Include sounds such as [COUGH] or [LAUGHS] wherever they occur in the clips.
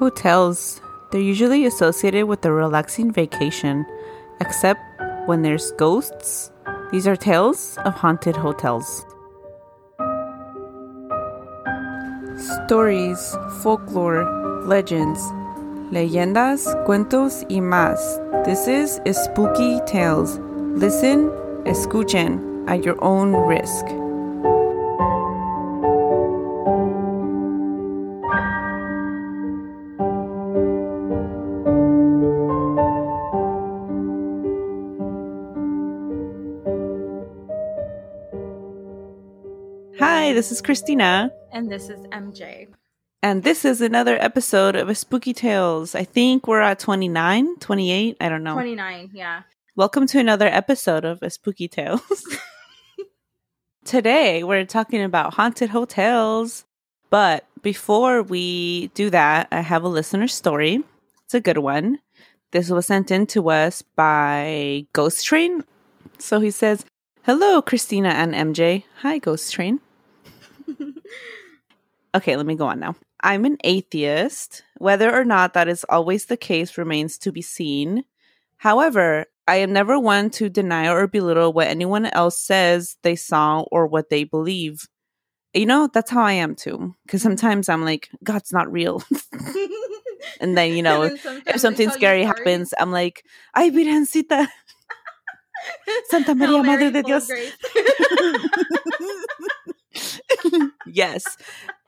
Hotels. They're usually associated with a relaxing vacation, except when there's ghosts. These are tales of haunted hotels. Stories, folklore, legends, leyendas, cuentos y más. This is Spooky Tales. Listen, escuchen at your own risk. Hi, this is Christina. And this is MJ. And this is another episode of a Spooky Tales. I think we're at 29, 28, I don't know. 29, yeah. Welcome to another episode of a Spooky Tales. [LAUGHS] Today, we're talking about haunted hotels. But before we do that, I have a listener story. It's a good one. This was sent in to us by Ghost Train. So he says, Hello, Christina and MJ. Hi, Ghost Train. Okay, let me go on now. I'm an atheist. Whether or not that is always the case remains to be seen. However, I am never one to deny or belittle what anyone else says they saw or what they believe. You know, that's how I am too. Because sometimes I'm like, God's not real. [LAUGHS] and then, you know, then if something scary happens, I'm like, Ay, Virgencita. [LAUGHS] Santa Maria, Madre de Dios. [LAUGHS] yes.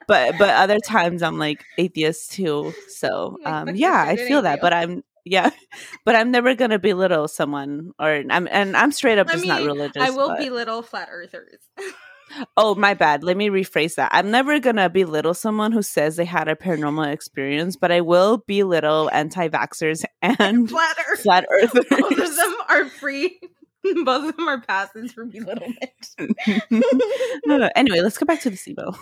But but other times I'm like atheist too. So um yeah, I feel that, but I'm yeah, [LAUGHS] but I'm never gonna belittle someone, or I'm and I'm straight up I just not religious. I will but- belittle flat earthers. Oh, my bad. Let me rephrase that. I'm never gonna belittle someone who says they had a paranormal experience, but I will belittle anti-vaxxers [LAUGHS] and flat earthers. flat earthers. [LAUGHS] Both of them are free. [LAUGHS] Both of them are passes for belittlement. [LAUGHS] no, no. Anyway, let's go back to the email.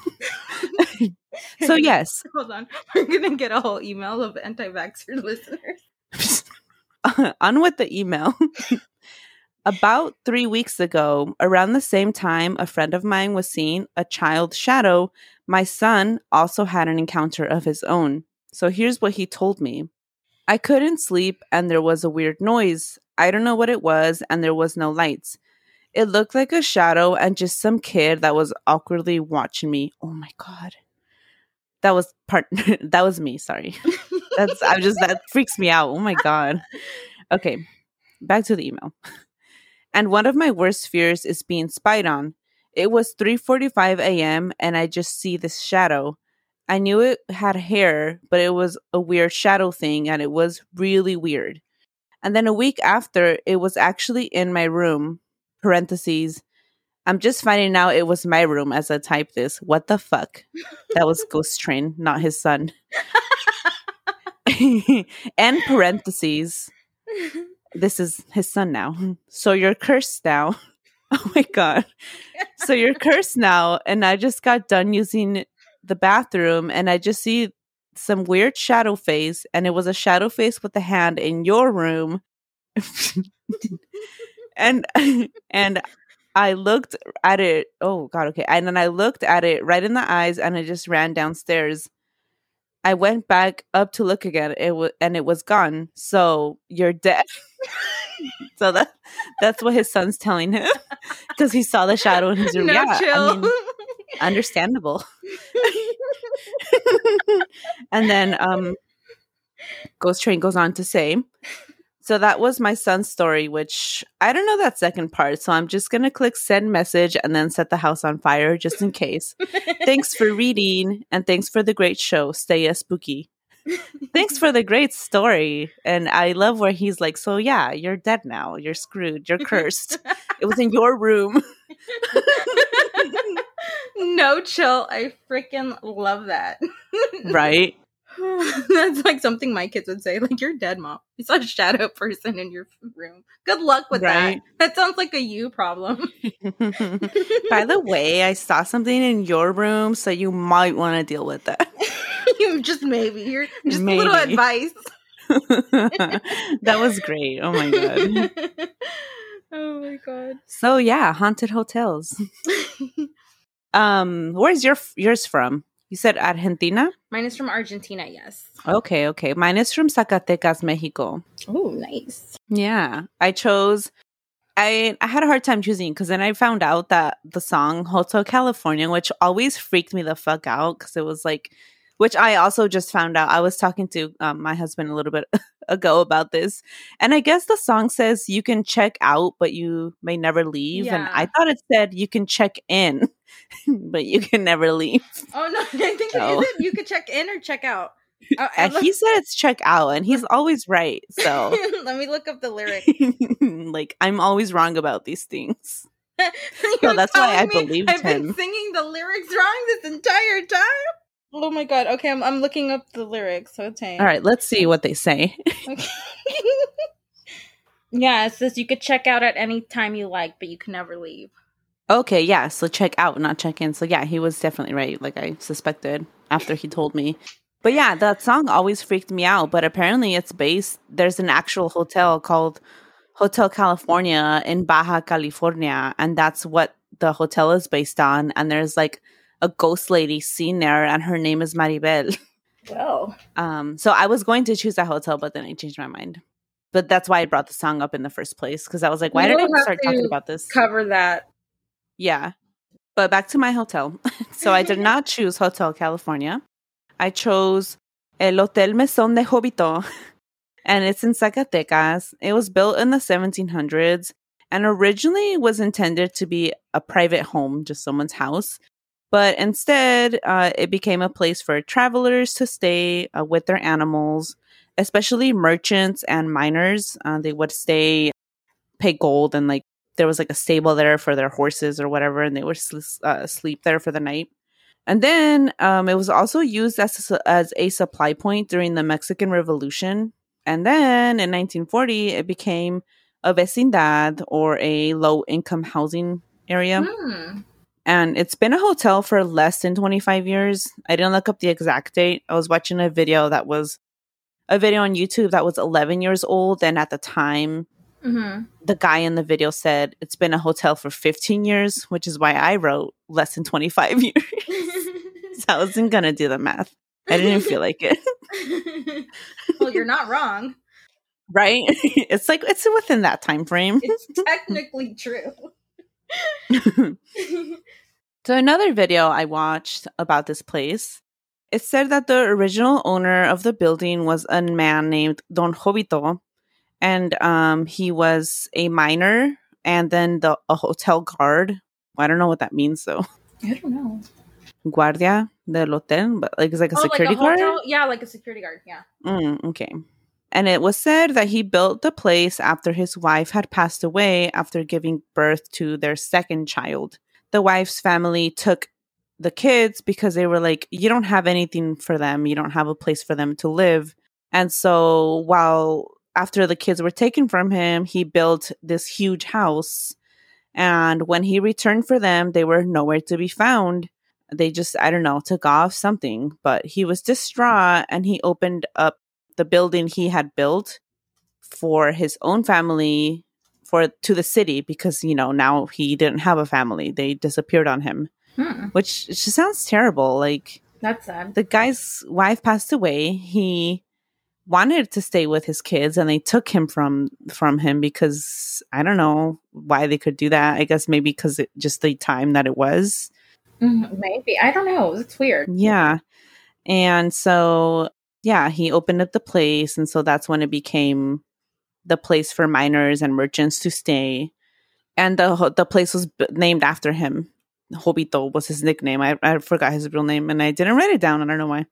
[LAUGHS] so yes, Hold on. We're gonna get a whole email of anti-vaxxer listeners. on with the email. About three weeks ago, around the same time a friend of mine was seeing a child shadow, my son also had an encounter of his own. So here's what he told me I couldn't sleep and there was a weird noise. I don't know what it was, and there was no lights. It looked like a shadow and just some kid that was awkwardly watching me. Oh my god. That was part [LAUGHS] that was me, sorry. [LAUGHS] That's I'm just that freaks me out. Oh my god. Okay, back to the email. And one of my worst fears is being spied on. It was 3:45 a.m. and I just see this shadow. I knew it had hair, but it was a weird shadow thing and it was really weird. And then a week after, it was actually in my room. Parentheses. I'm just finding out it was my room as I type this. What the fuck? That was [LAUGHS] Ghost Train, not his son. [LAUGHS] and parentheses. This is his son now. So you're cursed now. [LAUGHS] Oh my god. So you're cursed now. And I just got done using the bathroom and I just see some weird shadow face. And it was a shadow face with a hand in your room. and and I looked at it. Oh god, okay. And then I looked at it right in the eyes and I just ran downstairs. I went back up to look again. It was and it was gone. So you're dead. [LAUGHS] so that that's what his son's telling him because he saw the shadow in his room. no yeah, I chill. mean, understandable. [LAUGHS] and then um, Ghost Train goes on to say, so that was my son's story, which I don't know that second part. So I'm just gonna click send message and then set the house on fire just in case. thanks for reading and thanks for the great show. Stay a spooky. thanks for the great story. And I love where he's like, so yeah, you're dead now. You're screwed. You're cursed. it was in your room. [LAUGHS] no chill. I freaking love that. [LAUGHS] right? That's like something my kids would say. Like, you're dead, mom. You saw a shadow person in your room. Good luck with Right. that. That sounds like a you problem. [LAUGHS] By the way, I saw something in your room, so you might want to deal with that. [LAUGHS] you just maybe. You're just a little advice. that was great. Oh my god. oh my god. So yeah, haunted hotels. Um, where's your yours from? You said Argentina? Mine is from Argentina, yes. Okay, okay. Mine is from Zacatecas, Mexico. Oh, nice. Yeah. I chose I I had a hard time choosing because then I found out that the song Hotel California, which always freaked me the fuck out because it was like which I also just found out. I was talking to um, my husband a little bit [LAUGHS] ago about this. And I guess the song says you can check out, but you may never leave. And I thought it said you can check in, [LAUGHS] but you can never leave. Oh no, [LAUGHS] I think it you could check in or check out. [LAUGHS] Uh, uh, And he said it's check out, and he's always right. So, Let me look up the lyric. like, I'm always wrong about these things. You're that's why I believed I've been him. singing the lyrics wrong this entire time. Oh my god. Okay, I'm, I'm looking up the lyrics. So it's All right, let's see what they say. Okay. yeah, it says you could check out at any time you like, but you can never leave. Okay, yeah, so check out, not check in. So yeah, he was definitely right, like I suspected after he told me. But yeah, that song always freaked me out. But apparently, it's based. There's an actual hotel called Hotel California in Baja California, and that's what the hotel is based on. And there's like a ghost lady seen there, and her name is Maribel. [LAUGHS] Well, Um, so I was going to choose that hotel, but then I changed my mind. But that's why I brought the song up in the first place because I was like, why did I start talking about this? cover that. Yeah. But back to my hotel. [LAUGHS] so I did [LAUGHS] not choose Hotel California. I chose El Hotel Mesón de Jobito. [LAUGHS] And it's in Zacatecas. It was built in the 1700s and originally was intended to be a private home, just someone's house. But instead, uh, it became a place for travelers to stay uh, with their animals, especially merchants and miners. Uh, they would stay, pay gold, and like there was like a stable there for their horses or whatever, and they would sl- uh, sleep there for the night. And then um, it was also used as a, as a supply point during the Mexican Revolution. And then in 1940, it became a vecindad or a low income housing area. Hmm. And it's been a hotel for less than 25 years. I didn't look up the exact date. I was watching a video that was a video on YouTube that was 11 years old. And at the time, Mhm. the guy in the video said it's been a hotel for 15 years, which is why I wrote less than 25 [LAUGHS] years. so I wasn't going to do the math. I didn't feel like it. [LAUGHS] well, you're not wrong. right? [LAUGHS] it's like it's within that time frame. It's technically true. So another video I watched about this place, it said that the original owner of the building was a man named Don Jobito, and um, he was a miner and then the a hotel guard. I don't know what that means though. I don't know. Guardia del hotel, but like it's like a oh, security like a guard. hotel? Yeah, like a security guard. Yeah. Mm, okay. And it was said that he built the place after his wife had passed away after giving birth to their second child. The wife's family took the kids because they were like, you don't have anything for them, you don't have a place for them to live. And so while after the kids were taken from him, he built this huge house. And when he returned for them, they were nowhere to be found they just i don't know took off something but he was distraught and he opened up the building he had built for his own family for to the city because you know now he didn't have a family they disappeared on him Hmm. which just sounds terrible like That's sad. the guy's wife passed away he wanted to stay with his kids and they took him from from him because i don't know why they could do that i guess maybe because it just the time that it was Mhm, Maybe. I don't know. It's weird. Yeah. And so, yeah, he opened up the place. And so that's when it became the place for miners and merchants to stay. And the, the place was b- named after him. Jobito was his nickname. I, I forgot his real name and I didn't write it down. I don't know why.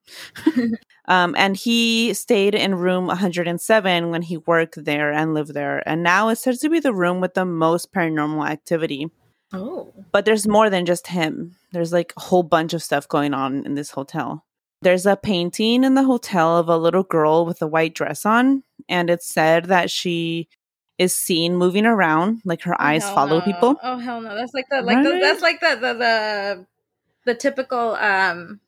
[LAUGHS] um, and he stayed in room 107 when he worked there and lived there. And now it's said to be the room with the most paranormal activity Oh. but there's more than just him. There's like a whole bunch of stuff going on in this hotel. There's a painting in the hotel of a little girl with a white dress on, and it's said that she is seen moving around, like her eyes Hell follow no. people. Oh hell no! That's like the like the, that's like the, the the the typical um,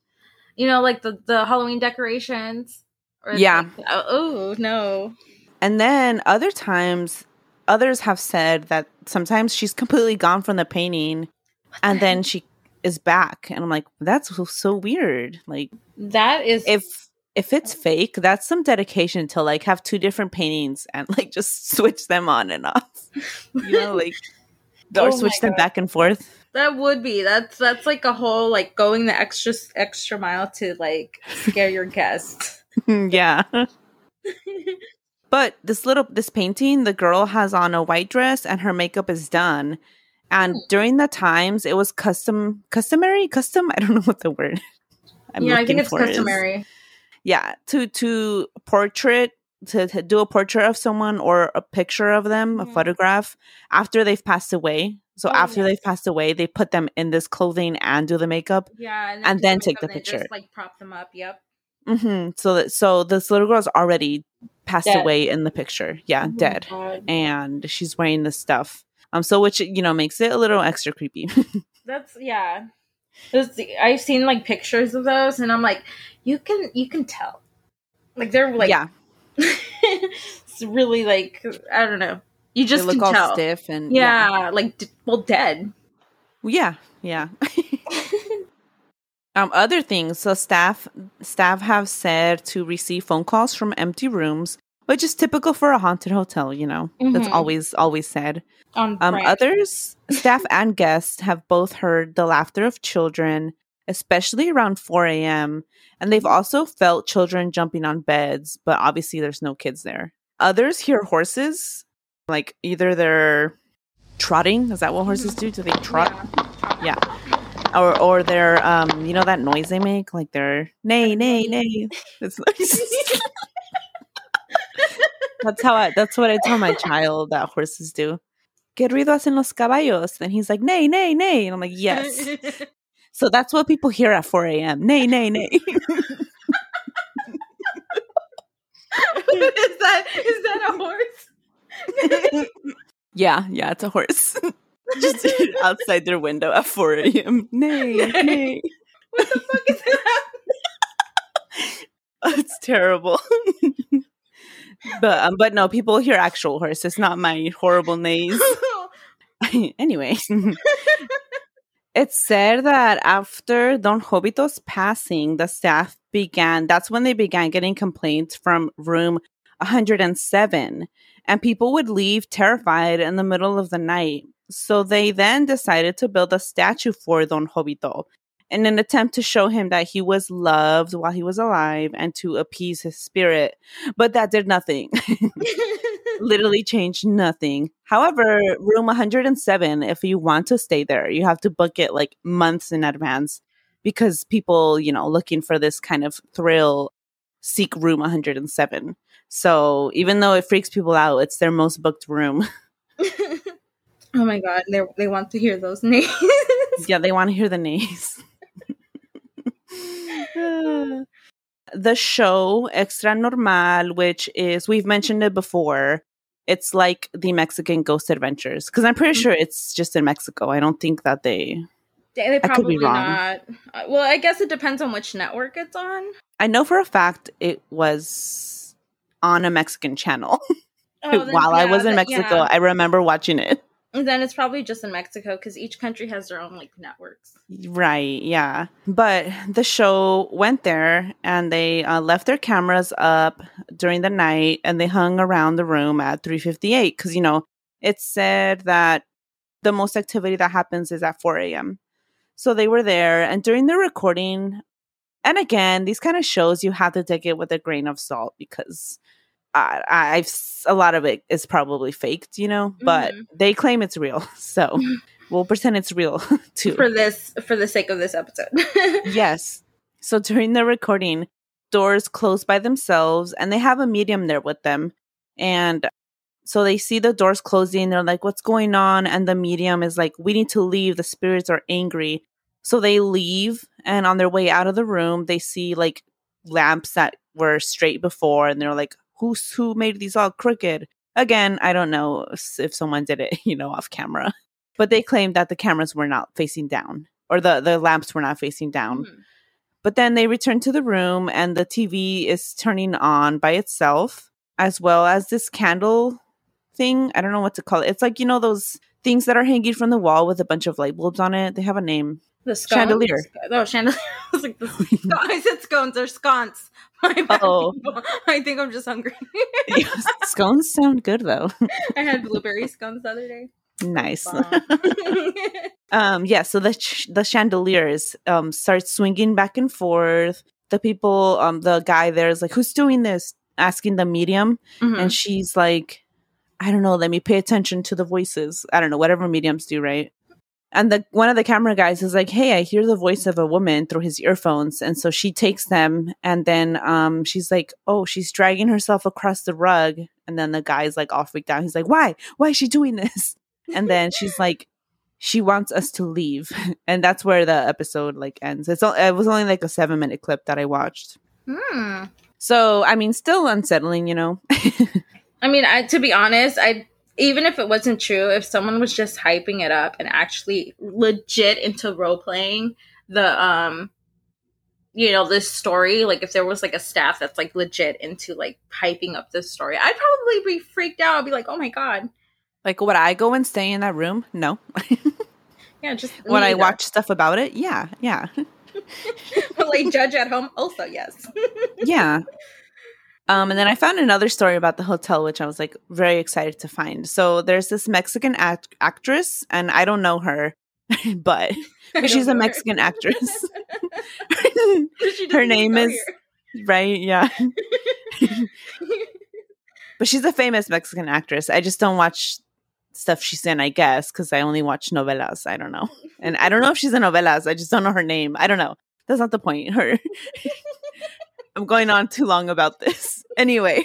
you know, like the the Halloween decorations. Or Yeah. like, oh, oh no. And then other times, others have said that sometimes she's completely gone from the painting, and then she is back and i'm like that's so, so weird like That is if if it's fake that's some dedication to like have two different paintings and like just [LAUGHS] switch them on and off you know [LAUGHS] like Oh or my switch them God. back and forth that would be that's that's like a whole like going the extra extra mile to like scare your guests. [LAUGHS] yeah but this little this painting the girl has on a white dress and her makeup is done and Hmm. during the times it was custom customary custom i don't know what the word I'm yeah, I think it's customary. is. Yeah to to portrait to, to do a portrait of someone or a picture of them a Mhm. photograph after they've passed away so Oh, after yes. they've passed away they put them in this clothing and do the makeup Yeah, And then the take the picture. Just like prop them up. Yep. hmm so that so this little girl's already passed Dead. away in the picture yeah Oh dead God. and she's wearing this stuff um so which you know makes it a little extra creepy [LAUGHS] That's yeah. Those, I've seen like pictures of those, and I'm like, you can you can tell, like they're like yeah [LAUGHS] it's really like I don't know. You just they look all tell. stiff and Yeah, like d- well, dead. Yeah, yeah. [LAUGHS] um, other things. So staff staff have said to receive phone calls from empty rooms, which is typical for a haunted hotel. You know, that's Mhm. always always said. Um, others, [LAUGHS] staff and guests have both heard the laughter of children, especially around 4 a.m. And they've also felt children jumping on beds, but obviously there's no kids there. Others hear horses, like either they're trotting. Is that what horses do? Do they trot? Yeah. Yeah. Or or they're um you know that noise they make like they're nay nay nay. [LAUGHS] It's [LAUGHS] that's how I that's what I tell my child that horses do. ¿Qué ruido hacen los caballos? And he's like nay nay nay, and I'm like yes. So that's what people hear at 4 a.m. Nay nay nay. [LAUGHS] is that is that a horse? yeah yeah, it's a horse. [LAUGHS] Just outside their window at 4 a.m. [LAUGHS] Nay nay. What the fuck is that? it's terrible. But um, but no, people hear actual horse. It's not my horrible neighs. [LAUGHS] [LAUGHS] anyway, [LAUGHS] it's said that after Don Jobito's passing, the staff began. That's when they began getting complaints from room 107, and people would leave terrified in the middle of the night. So they then decided to build a statue for Don Jobito in an attempt to show him that he was loved while he was alive and to appease his spirit. But that did nothing. [LAUGHS] Literally changed nothing. However, room 107, if you want to stay there, you have to book it like months in advance because people, you know, looking for this kind of thrill seek room 107. So even though it freaks people out, it's their most booked room. [LAUGHS] [LAUGHS] oh my god, they they want to hear those names. yeah, they want to hear the names. [SIGHS] the show Extra Normal, which is we've mentioned it before. It's like the Mexican Ghost Adventures because I'm pretty sure it's just in Mexico. I don't think that they. they, they probably not. Uh, well, I guess it depends on which network it's on. I know for a fact it was on a Mexican channel Oh, [LAUGHS] then- while I was in Mexico. yeah. I remember watching it. Then it's probably just in Mexico because each country has their own like networks. Right, yeah. But the show went there and they uh, left their cameras up during the night and they hung around the room at 358 because, you know, it said that the most activity that happens is at 4 a.m. So they were there and during the recording, and again, these kind of shows you have to take it with a grain of salt because I, I- I've a lot of it is probably faked, you know, but Mhm. they claim it's real. [LAUGHS] So [LAUGHS] we'll pretend it's real [LAUGHS] too. For this, for the sake of this episode. Yes. So during the recording, doors close by themselves and they have a medium there with them. And so they see the doors closing. They're like, what's going on? And the medium is like, we need to leave. The spirits are angry. So they leave. And on their way out of the room, they see like lamps that were straight before. And they're like, who's who made these all crooked? Again, I don't know if someone did it, [LAUGHS] you know, off camera. But they claimed that the cameras were not facing down or the, the lamps were not facing down. Mhm. But then they return to the room and the TV is turning on by itself, as well as this candle thing. I don't know what to call it. It's like, you know, those things that are hanging from the wall with a bunch of light bulbs on it. They have a name. The scones? Chandelier. Oh, chandelier. [LAUGHS] [LAUGHS] I was like, the. I said scones or [LAUGHS] bad, Oh. [LAUGHS] I think I'm just hungry. Scones sound good though. I had blueberry scones the other day. nice. Um yeah so the ch- the chandeliers um start swinging back and forth the people um the guy there is like who's doing this asking the medium Mhm. and she's like i don't know let me pay attention to the voices i don't know whatever mediums do right and the one of the camera guys is like hey i hear the voice of a woman through his earphones. And so she takes them and then um she's like oh she's dragging herself across the rug. And then the guy's like all freaked out. He's like why? Why is she doing this? [LAUGHS] And then she's like she wants us to leave. [LAUGHS] And that's where the episode like ends. It's o- it was only like a seven minute clip that i watched. Hmm. so i mean still unsettling you know? [LAUGHS] I mean, I to be honest, I even if it wasn't true, if someone was just hyping it up and actually legit into role playing the um you know, this story, like if there was like a staff that's like legit into like hyping up this story, I'd probably be freaked out. I'd be like, "Oh my god." like would i go and stay in that room? No. [LAUGHS] Yeah, just when i watch stuff about it? Yeah yeah. But [LAUGHS] like judge at home? Also, yes. [LAUGHS] yeah um and then i found another story about the hotel which i was like very excited to find. So there's this mexican act- actress and i don't know her [LAUGHS] [LAUGHS] [LAUGHS] but she's a don't her. mexican actress. Her name is right yeah. But she's a famous mexican actress. I just don't watch stuff she's in i guess because i only watch novelas i don't know. And i don't know if she's in novelas i just don't know her name. I don't know. That's not the point her i'm going on too long about this [LAUGHS] anyway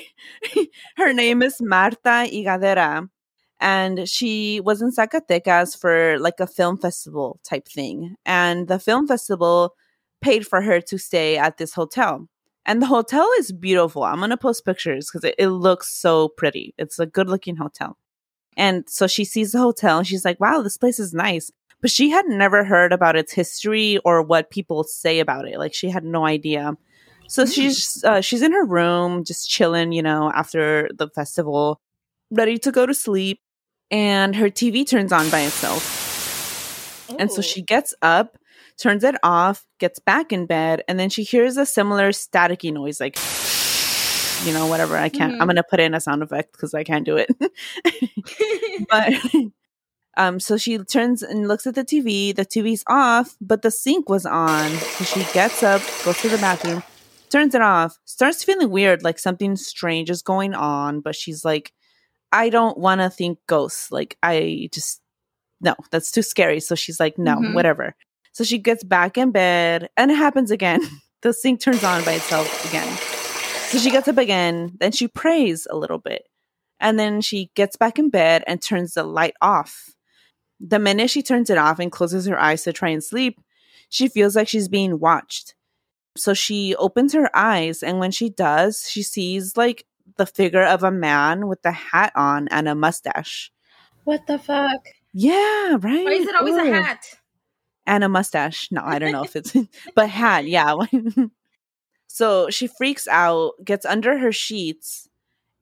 [LAUGHS] her name is Marta Higareda and she was in zacatecas for like a film festival type thing and the film festival paid for her to stay at this hotel and the hotel is beautiful. I'm going to post pictures because it, it looks so pretty. It's a good looking hotel. And so she sees the hotel and she's like, wow, this place is nice. But she had never heard about its history or what people say about it. Like she had no idea. So Mm. she's uh, she's in her room, just chilling, you know, after the festival, ready to go to sleep. And her TV turns on by itself. And so she gets up, turns it off, gets back in bed, and then she hears a similar staticky noise, like, you know, whatever. I can't, Mhm. I'm going to put in a sound effect because I can't do it. [LAUGHS] but, [LAUGHS] um, so she turns and looks at the TV. The TV's off, but the sink was on. So she gets up, goes to the bathroom, turns it off, starts feeling weird, like something strange is going on, but she's like, I don't want to think ghosts. Like, I just, no, that's too scary. So she's like, no, Mhm. whatever. So she gets back in bed and it happens again. [LAUGHS] the sink turns on by itself again. So she gets up again, then she prays a little bit. And then she gets back in bed and turns the light off. The minute she turns it off and closes her eyes to try and sleep, she feels like she's being watched. So she opens her eyes, and when she does, she sees like the figure of a man with a hat on and a mustache. what the fuck? Yeah, right. Why is it always Ooh. a hat? and a mustache. No, I don't know if it's, [LAUGHS] [LAUGHS] but hat, yeah. [LAUGHS] so she freaks out, gets under her sheets,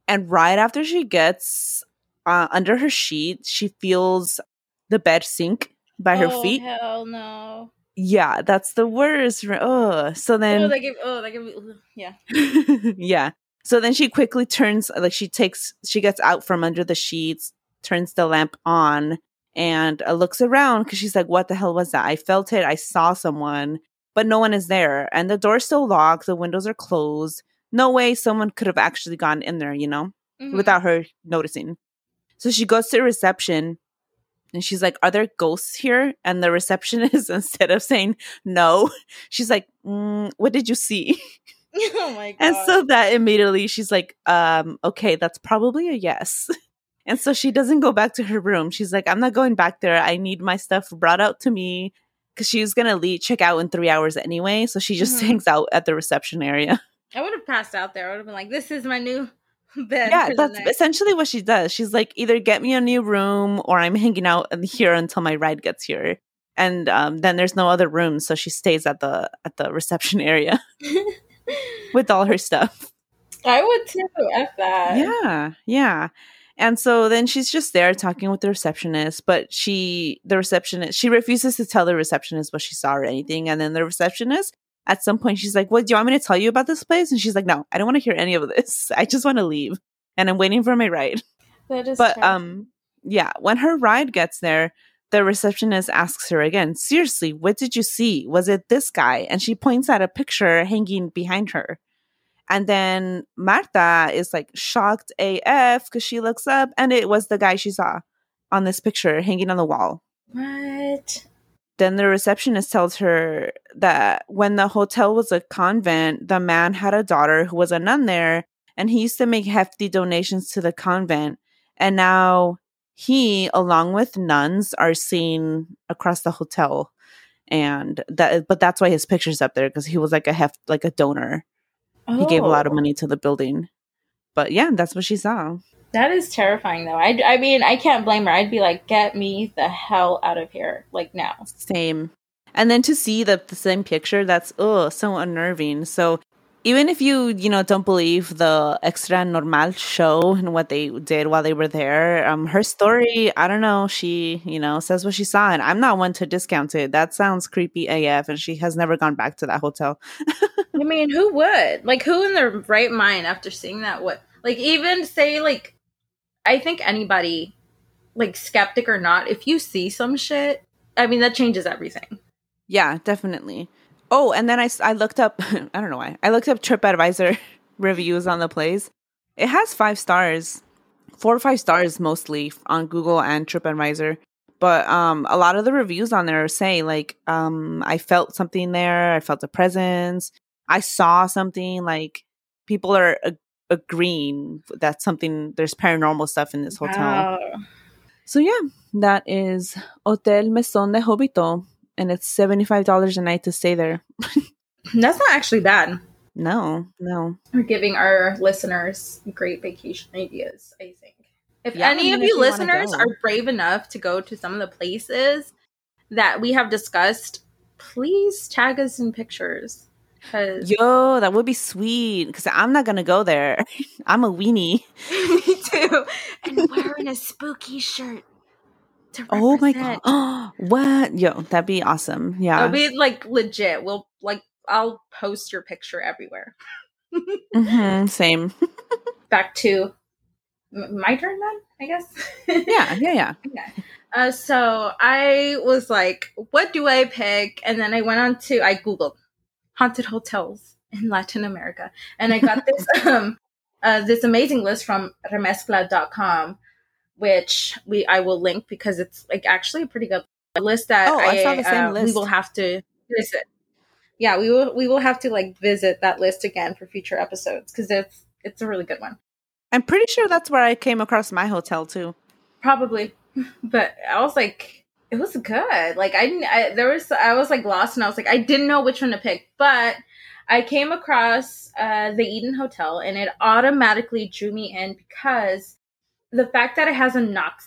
and right after she gets uh, under her sheet, she feels the bed sink by her oh, feet. Hell no. Yeah, that's the worst. Oh, so oh, then, they give. Oh, they give. Yeah. [LAUGHS] yeah. So then she quickly turns, like she takes, she gets out from under the sheets, turns the lamp on, and uh, looks around because she's like, "What the hell was that? I felt it. I saw someone, but no one is there, and the door's still locked. The windows are closed. No way someone could have actually gone in there, you know, Mhm. without her noticing." So she goes to reception. And she's like, Are there ghosts here? And the receptionist, [LAUGHS] instead of saying no, she's like, mm, What did you see? [LAUGHS] oh my god. And so that immediately she's like, um, okay, that's probably a yes. [LAUGHS] And so she doesn't go back to her room. She's like, I'm not going back there. I need my stuff brought out to me because she was going to leave, check out in three hours anyway. So she just Mhm. hangs out at the reception area. I would have passed out there. I would have been like, "This is my new bed." [LAUGHS] yeah, that's essentially what she does. She's like, either get me a new room or I'm [LAUGHS] hanging out here until my ride gets here. And um, then there's no other room, so she stays at the at the reception [LAUGHS] area with all her stuff. I would too. F that. Yeah, yeah. And so then she's just there talking with the receptionist, but she, the receptionist, she refuses to tell the receptionist what she saw or anything. And then the receptionist, at some point, she's like, What do you want me to tell you about this place? And she's like, No, I don't want to hear any of this. [LAUGHS] I just want to leave. And I'm waiting for my ride. [LAUGHS] That is But, um, yeah, when her ride gets there, the receptionist asks her again, Seriously, what did you see? Was it this guy? And she points at a picture hanging behind her. And then Marta is like shocked AF because she looks up and it was the guy she saw on this picture hanging on the wall. what? Then the receptionist tells her that when the hotel was a convent, the man had a daughter who was a nun there and he used to make hefty donations to the convent. And now he, along with nuns, are seen across the hotel. And that, but that's why his picture's up there because he was like a heft, like a donor. He gave a lot of Oh, money to the building. But yeah, that's what she saw. That is terrifying, though. I, I mean, I can't blame her. I'd be like, get me the hell out of here, like now. Same. And then to see the, the same picture, that's oh so unnerving. So even if you, you know, don't believe the extra normal show and what they did while they were there, um, her story, I don't know, she, you know, says what she saw, and I'm not one to discount it. That sounds creepy AF, and she has never gone back to that hotel. [LAUGHS] I mean, who would? Like, who in their right mind after seeing that would? Like, even say, like, I think anybody, like, skeptic or not, if you see some shit, I mean, that changes everything. Yeah, definitely. Oh, and then I, I looked up, [LAUGHS] I don't know why, I looked up TripAdvisor [LAUGHS] reviews on the place. It has five stars, four or five stars mostly on Google and TripAdvisor. But um, a lot of the reviews on there say like, um, I felt something there. I felt a presence. I saw something. Like people are ag- agreeing that something there's paranormal stuff in this hotel. Wow. So yeah, that is Hotel Mesón de Jobito, and it's seventy five dollars a night to stay there. [LAUGHS] That's not actually bad. No, no. We're giving our listeners great vacation ideas, I think. If Yeah, I any mean, of you you listeners are brave enough to go to some of the places that we have discussed, please tag us in pictures. Because Yo, that would be sweet because I'm not gonna go there. [LAUGHS] I'm a weenie. [LAUGHS] me too. And [LAUGHS] wearing a spooky shirt. Oh my god! [GASPS] what? Yo, that'd be awesome. Yeah. It'll be like legit. We'll like I'll post your picture everywhere. Mhm, Same. Back to m- my turn then, I guess. Yeah, yeah, yeah. Uh, so I was like, what do I pick? And then I went on to I googled haunted hotels in Latin America, and I got this [LAUGHS] um uh, this amazing list from remezcla.com, which we I will link because it's like actually a pretty good list that Oh, I saw the same uh, We will have to visit. Yeah, we will we will have to like visit that list again for future episodes because it's it's a really good one. I'm pretty sure that's where I came across my hotel too. Probably, [LAUGHS] but I was like, it was good. Like I. I, there was I was like lost, and I was like, I didn't know which one to pick. But I came across uh, the Eden Hotel, and it automatically drew me in because the fact that it has a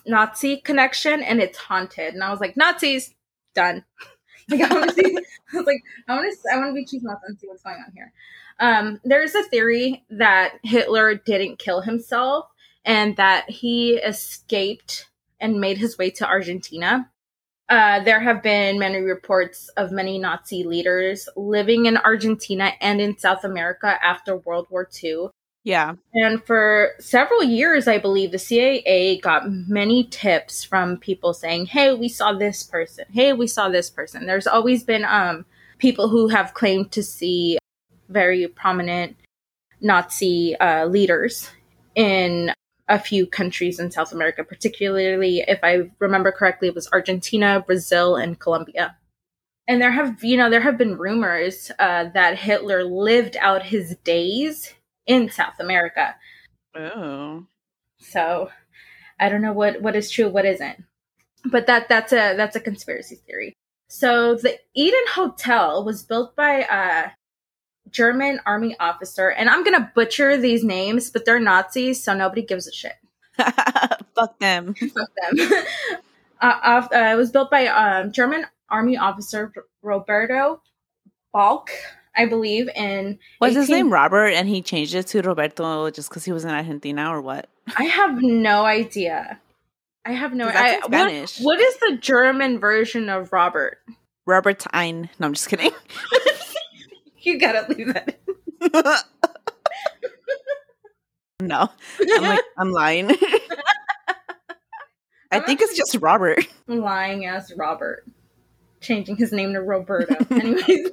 Nazi, connection and it's haunted, and I was like, Nazis, done. [LAUGHS] like I want to see. I was like, I want to. I want to be chief Nazi and see what's going on here. Um, there's a theory that Hitler didn't kill himself and that he escaped and made his way to Argentina. Uh, there have been many reports of many Nazi leaders living in Argentina and in South America after World War II. Yeah. And for several years, I believe the CIA got many tips from people saying, "Hey, we saw this person. Hey, we saw this person." There's always been um, people who have claimed to see very prominent Nazi uh, leaders in a few countries in South America, particularly if I remember correctly, it was Argentina, Brazil, and Colombia. And there have, you know, there have been rumors uh, that Hitler lived out his days in South America. Oh. So I don't know what what is true, what isn't. But that that's a that's a conspiracy theory. So the Eden Hotel was built by a German army officer, and I'm gonna butcher these names, but they're Nazis, so nobody gives a shit. [LAUGHS] Fuck them. Fuck them. [LAUGHS] uh, off- uh, it was built by um, German army officer Roberto Bahlcke. I believe. In was 18- his name Robert, and he changed it to Roberto just because he was in Argentina, or what? I have no idea. I have no idea. Spanish. What, what is the German version of Robert? Robertine. No, I'm just kidding. [LAUGHS] you gotta leave that. [LAUGHS] no, I'm like [LAUGHS] I'm lying. [LAUGHS] I think it's just Robert. Lying as Robert. Changing his name to Roberto. Anyways.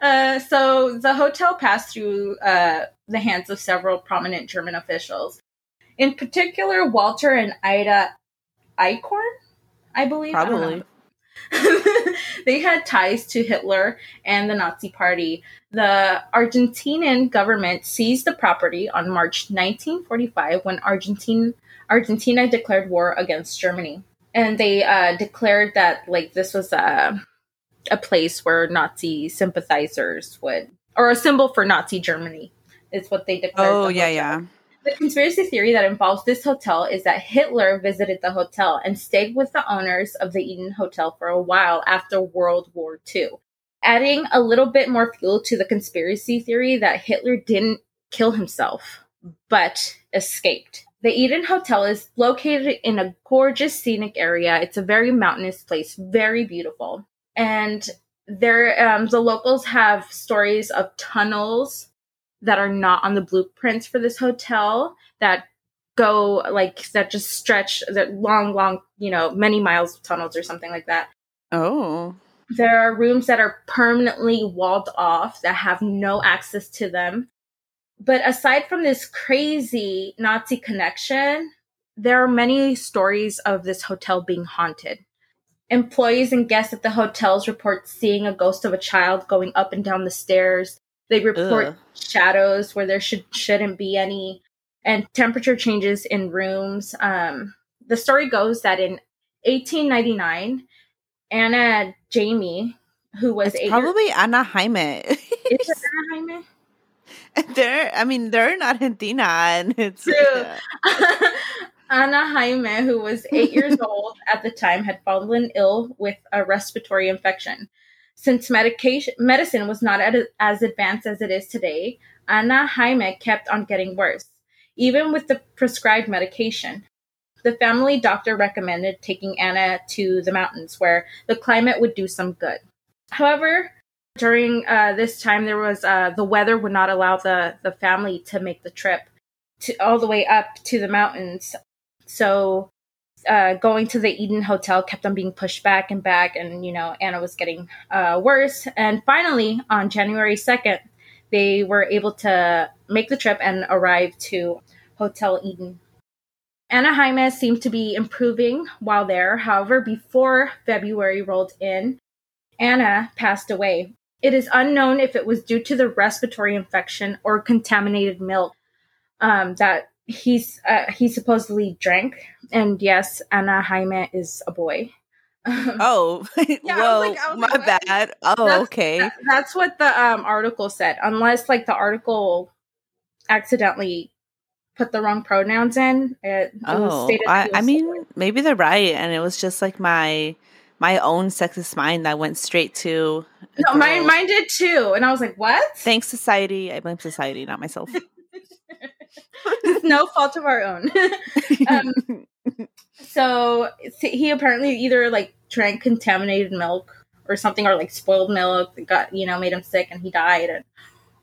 uh, so the hotel passed through uh, the hands of several prominent German officials. In particular, Walter and Ida Eichhorn, I believe. Probably. I [LAUGHS] they had ties to Hitler and the Nazi Party. The Argentinian government seized the property on March 1945 when Argentine Argentina declared war against Germany, and they uh, declared that like this was a a place where Nazi sympathizers would, or a symbol for Nazi Germany, is what they declared. Oh yeah, yeah. The conspiracy theory that involves this hotel is that Hitler visited the hotel and stayed with the owners of the Eden Hotel for a while after World War II, adding a little bit more fuel to the conspiracy theory that Hitler didn't kill himself but escaped. The Eden Hotel is located in a gorgeous scenic area. It's a very mountainous place, very beautiful. And there, um, the locals have stories of tunnels that are not on the blueprints for this hotel that go like that just stretch that long, long, you know, many miles of tunnels or something like that. Oh. There are rooms that are permanently walled off that have no access to them but aside from this crazy Nazi connection, there are many stories of this hotel being haunted. Employees and guests at the hotels report seeing a ghost of a child going up and down the stairs. They report Ugh. shadows where there should shouldn't be any, and temperature changes in rooms. Um, the story goes that in 1899, Anna Jamie, who was probably year- Anna Jaime. Is it [LAUGHS] Anna Jaime? they're I mean they're not in Argentina and it's true. Ana [LAUGHS] Jaime, who was eight years [LAUGHS] old at the time, had fallen ill with a respiratory infection. Since medication medicine was not as advanced as it is today, Ana Jaime kept on getting worse, even with the prescribed medication. The family doctor recommended taking Anna to the mountains where the climate would do some good. However, during uh, this time there was uh, the weather would not allow the the family to make the trip to all the way up to the mountains so uh, going to the eden hotel kept on being pushed back and back and you know anna was getting uh, worse. And finally on january 2nd they were able to make the trip and arrive to hotel eden. Anna jaime seemed to be improving while there. However before february rolled in anna passed away. It is unknown if it was due to the respiratory infection or contaminated milk um, that he's uh, he supposedly drank. And yes, Ana Jaime is a boy. [LAUGHS] oh, [LAUGHS] yeah, well, like, my like, bad. Oh, that's, okay. That, that's what the um, article said. Unless like the article accidentally put the wrong pronouns in. It, oh, I, I mean, maybe they're right, and it was just like my my own sexist mind that went straight to. No, mine, mine did too, and I was like, "What?" Thanks, society. I blame society, not myself. [LAUGHS] no fault of our own. [LAUGHS] um, so he apparently either like drank contaminated milk or something, or like spoiled milk that got you know made him sick, and he died. And,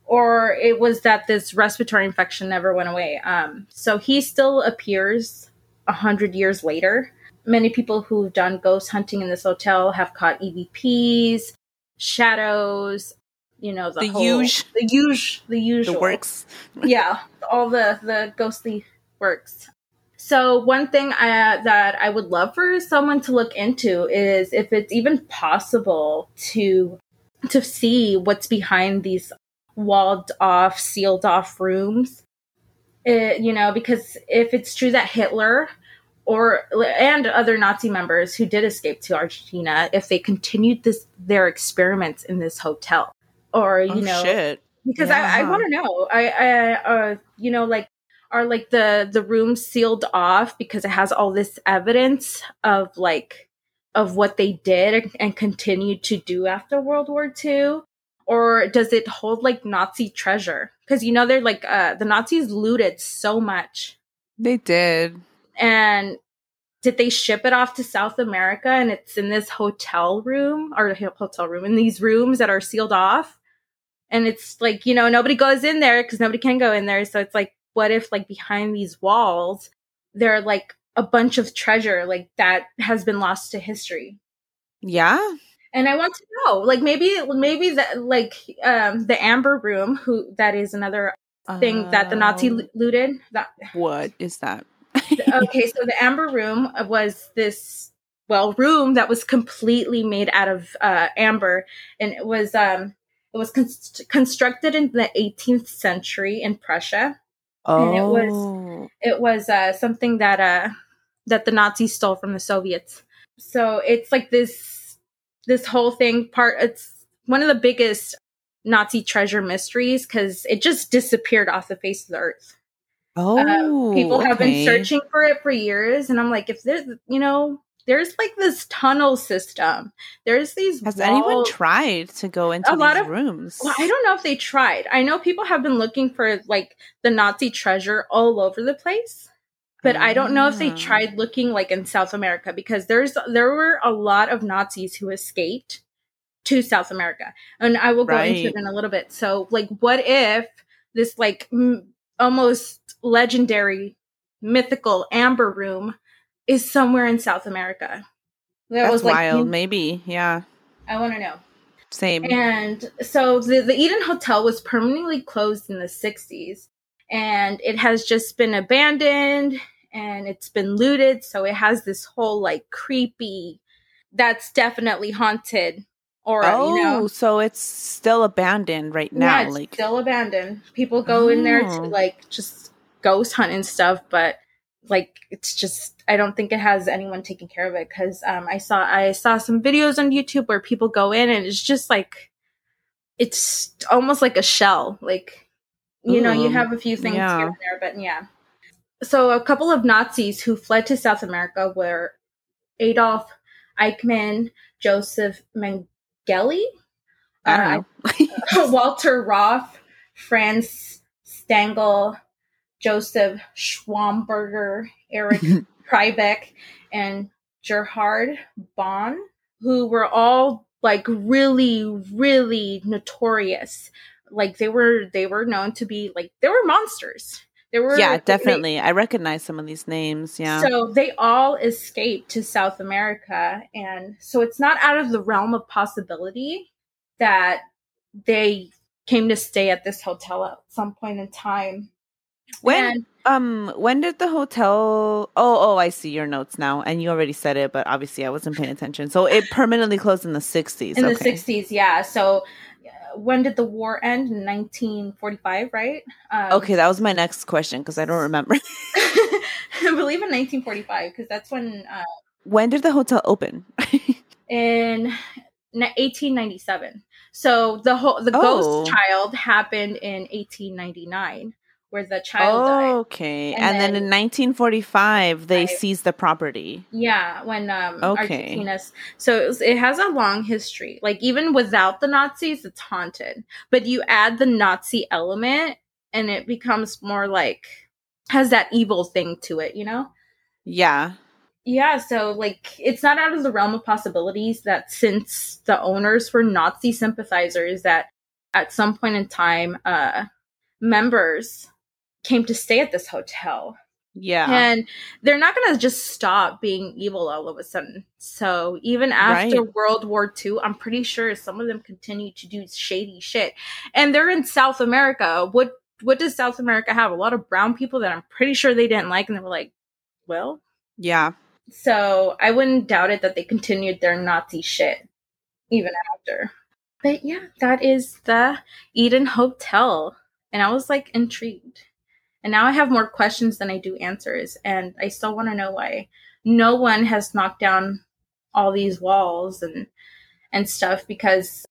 or it was that this respiratory infection never went away. Um, so he still appears a hundred years later many people who've done ghost hunting in this hotel have caught EVPs, shadows, you know, the, the whole, huge, the huge, the usual the works. [LAUGHS] yeah, all the the ghostly works. So one thing I, that I would love for someone to look into is if it's even possible to to see what's behind these walled off, sealed off rooms. It, you know, because if it's true that Hitler or and other Nazi members who did escape to Argentina if they continued this their experiments in this hotel or you oh, know shit. because yeah. I, I want to know I, I uh you know like are like the the rooms sealed off because it has all this evidence of like of what they did and continued to do after World War II or does it hold like Nazi treasure? Because you know they're like uh, the Nazis looted so much. They did. And did they ship it off to South America and it's in this hotel room or hotel room in these rooms that are sealed off? And it's like, you know, nobody goes in there because nobody can go in there. So it's like, what if like behind these walls, there are like a bunch of treasure like that has been lost to history? Yeah. And I want to know, like maybe maybe that like um the Amber Room, who that is another thing uh, that the Nazi lo- looted. That what is that? okay, so the Amber Room was this well room that was completely made out of uh, amber, and it was um it was con- constructed in the 18th century in Prussia. Oh, and it was oh. it was uh, something that uh that the Nazis stole from the Soviets. So it's like this this whole thing part. It's one of the biggest Nazi treasure mysteries because it just disappeared off the face of the earth. Oh, uh, people have been searching for it for years, and I'm like, if there's, you know, there's like this tunnel system. There's these. Has wall- anyone tried to go into A lot these of- rooms? Well, I don't know if they tried. I know people have been looking for like the Nazi treasure all over the place, but I don't know if they Ah. tried looking like in South America because there's there were a lot of Nazis who escaped to South America, and I will go into it in a little bit. So, like, what if this like m- almost legendary, mythical Amber Room is somewhere in South America? That That's was like wild. Maybe. Yeah. I want to know. Same. And so the, the Eden Hotel was permanently closed in the 60s and it has just been abandoned and it's been looted. So it has this whole like creepy, that's definitely haunted aura, oh, you know? Oh, so it's still abandoned right now. yeah, it's like still abandoned. People go in there to Oh. like just ghost hunt and stuff, but like it's just I don't think it has anyone taking care of it because um, I saw I saw some videos on YouTube where people go in and it's just like it's almost like a shell. Like you know, you have a few things yeah. here and there, but yeah. So a couple of Nazis who fled to South America were Adolf Eichmann, Joseph Mengele, uh. [LAUGHS] [LAUGHS] Walter Rauff, Franz Stangl, Joseph Schwammberger, Eric [LAUGHS] Priebke, and Gerhard Bohne, who were all like really, really notorious. Like they were, they were known to be like they were monsters. They were, yeah, they- definitely. I recognize some of these names. Yeah. so they all escaped to South America. And so it's not out of the realm of possibility that they came to stay at this hotel at some point in time. When And- um when did the hotel Oh, oh, I see your notes now. And you already said it, but obviously I wasn't paying attention. So it permanently closed in the 60s. in the 60s, yeah. So uh, when did the war end? 1945, right? Um, Okay, that was my next question because I don't remember. [LAUGHS] [LAUGHS] I believe in 1945 because that's when uh, when did the hotel open? [LAUGHS] in 1897. So the whole the Oh. ghost child happened in 1899, where the child died. okay. And And, then, then- in 1945 they Right. seized the property. Yeah, when um Okay. Argentina's so it, was, it has a long history. Like even without the Nazis, it's haunted. But you add the Nazi element, and it becomes more like has that evil thing to it. You know? Yeah. Yeah. So like it's not out of the realm of possibilities that since the owners were Nazi sympathizers, that at some point in time, uh, members came to stay at this hotel Yeah. and they're not going to just stop being evil all of a sudden. So even after Right. World War II, I'm pretty sure some of them continue to do shady shit. And they're in South America. What what does South America have? A lot of brown people that I'm pretty sure they didn't like, and they were like, well. yeah. So I wouldn't doubt it that they continued their Nazi shit even after. But yeah, that is the Eden Hotel. And I was like intrigued. And now I have more questions than I do answers. And I still want to know why no one has knocked down all these walls and and stuff because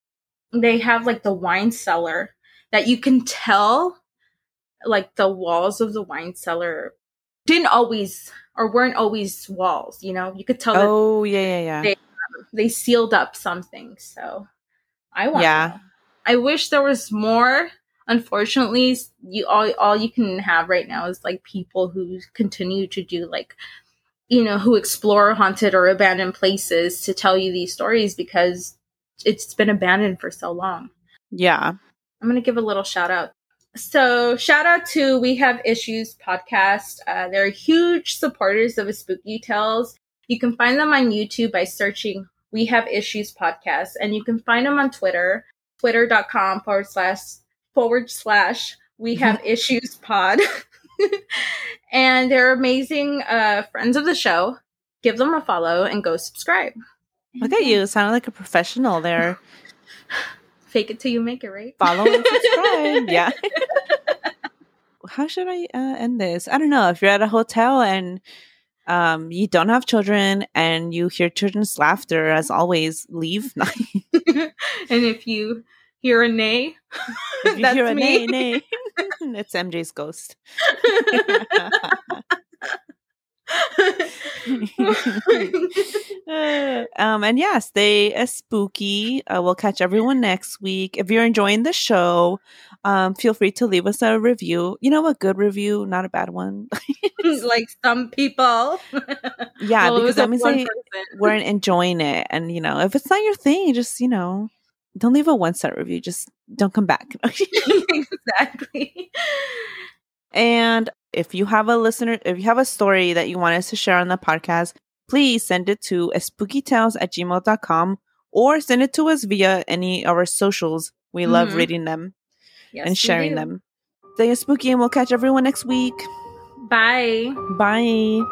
they have like the wine cellar that you can tell like the walls of the wine cellar didn't always or weren't always walls, you know? You could tell that Oh, yeah, yeah, yeah. They- they sealed up something. So I want Yeah. I wish there was more. Unfortunately, you all all you can have right now is like people who continue to do like you know, who explore haunted or abandoned places to tell you these stories because it's been abandoned for so long. Yeah. I'm going to give a little shout out. So, shout out to We Have Issues podcast. Uh, they're huge supporters of a Spooky Tales. You can find them on YouTube by searching We Have Issues podcast, and you can find them on Twitter, twitter.com forward slash forward slash We Have Issues pod. [LAUGHS] and they're amazing uh, friends of the show. Give them a follow and go subscribe. Look at you, sounding like a professional there. [LAUGHS] Fake it till you make it, right? Follow and subscribe. [LAUGHS] yeah. How should I uh, end this? I don't know. If you're at a hotel and um, you don't have children and you hear children's laughter, as always, leave. and if you hear a nay, [LAUGHS] if you hear a me. nay, nay, [LAUGHS] [LAUGHS] it's MJ's ghost. um, and yes, stay uh, spooky. Uh, we'll catch everyone next week. If you're enjoying the show, um, feel free to leave us a review. You know, a good review, not a bad one. like some people. yeah, well, because that means like, we're enjoying it. And, you know, if it's not your thing, just, you know, don't leave a one star review. Just don't come back. [LAUGHS] exactly. And if you have a listener, if you have a story that you want us to share on the podcast, please send it to spookytales at gmail.com or send it to us via any of our socials. We mm-hmm. love reading them yes, and sharing them. Stay spooky and we'll catch everyone next week. Bye. Bye.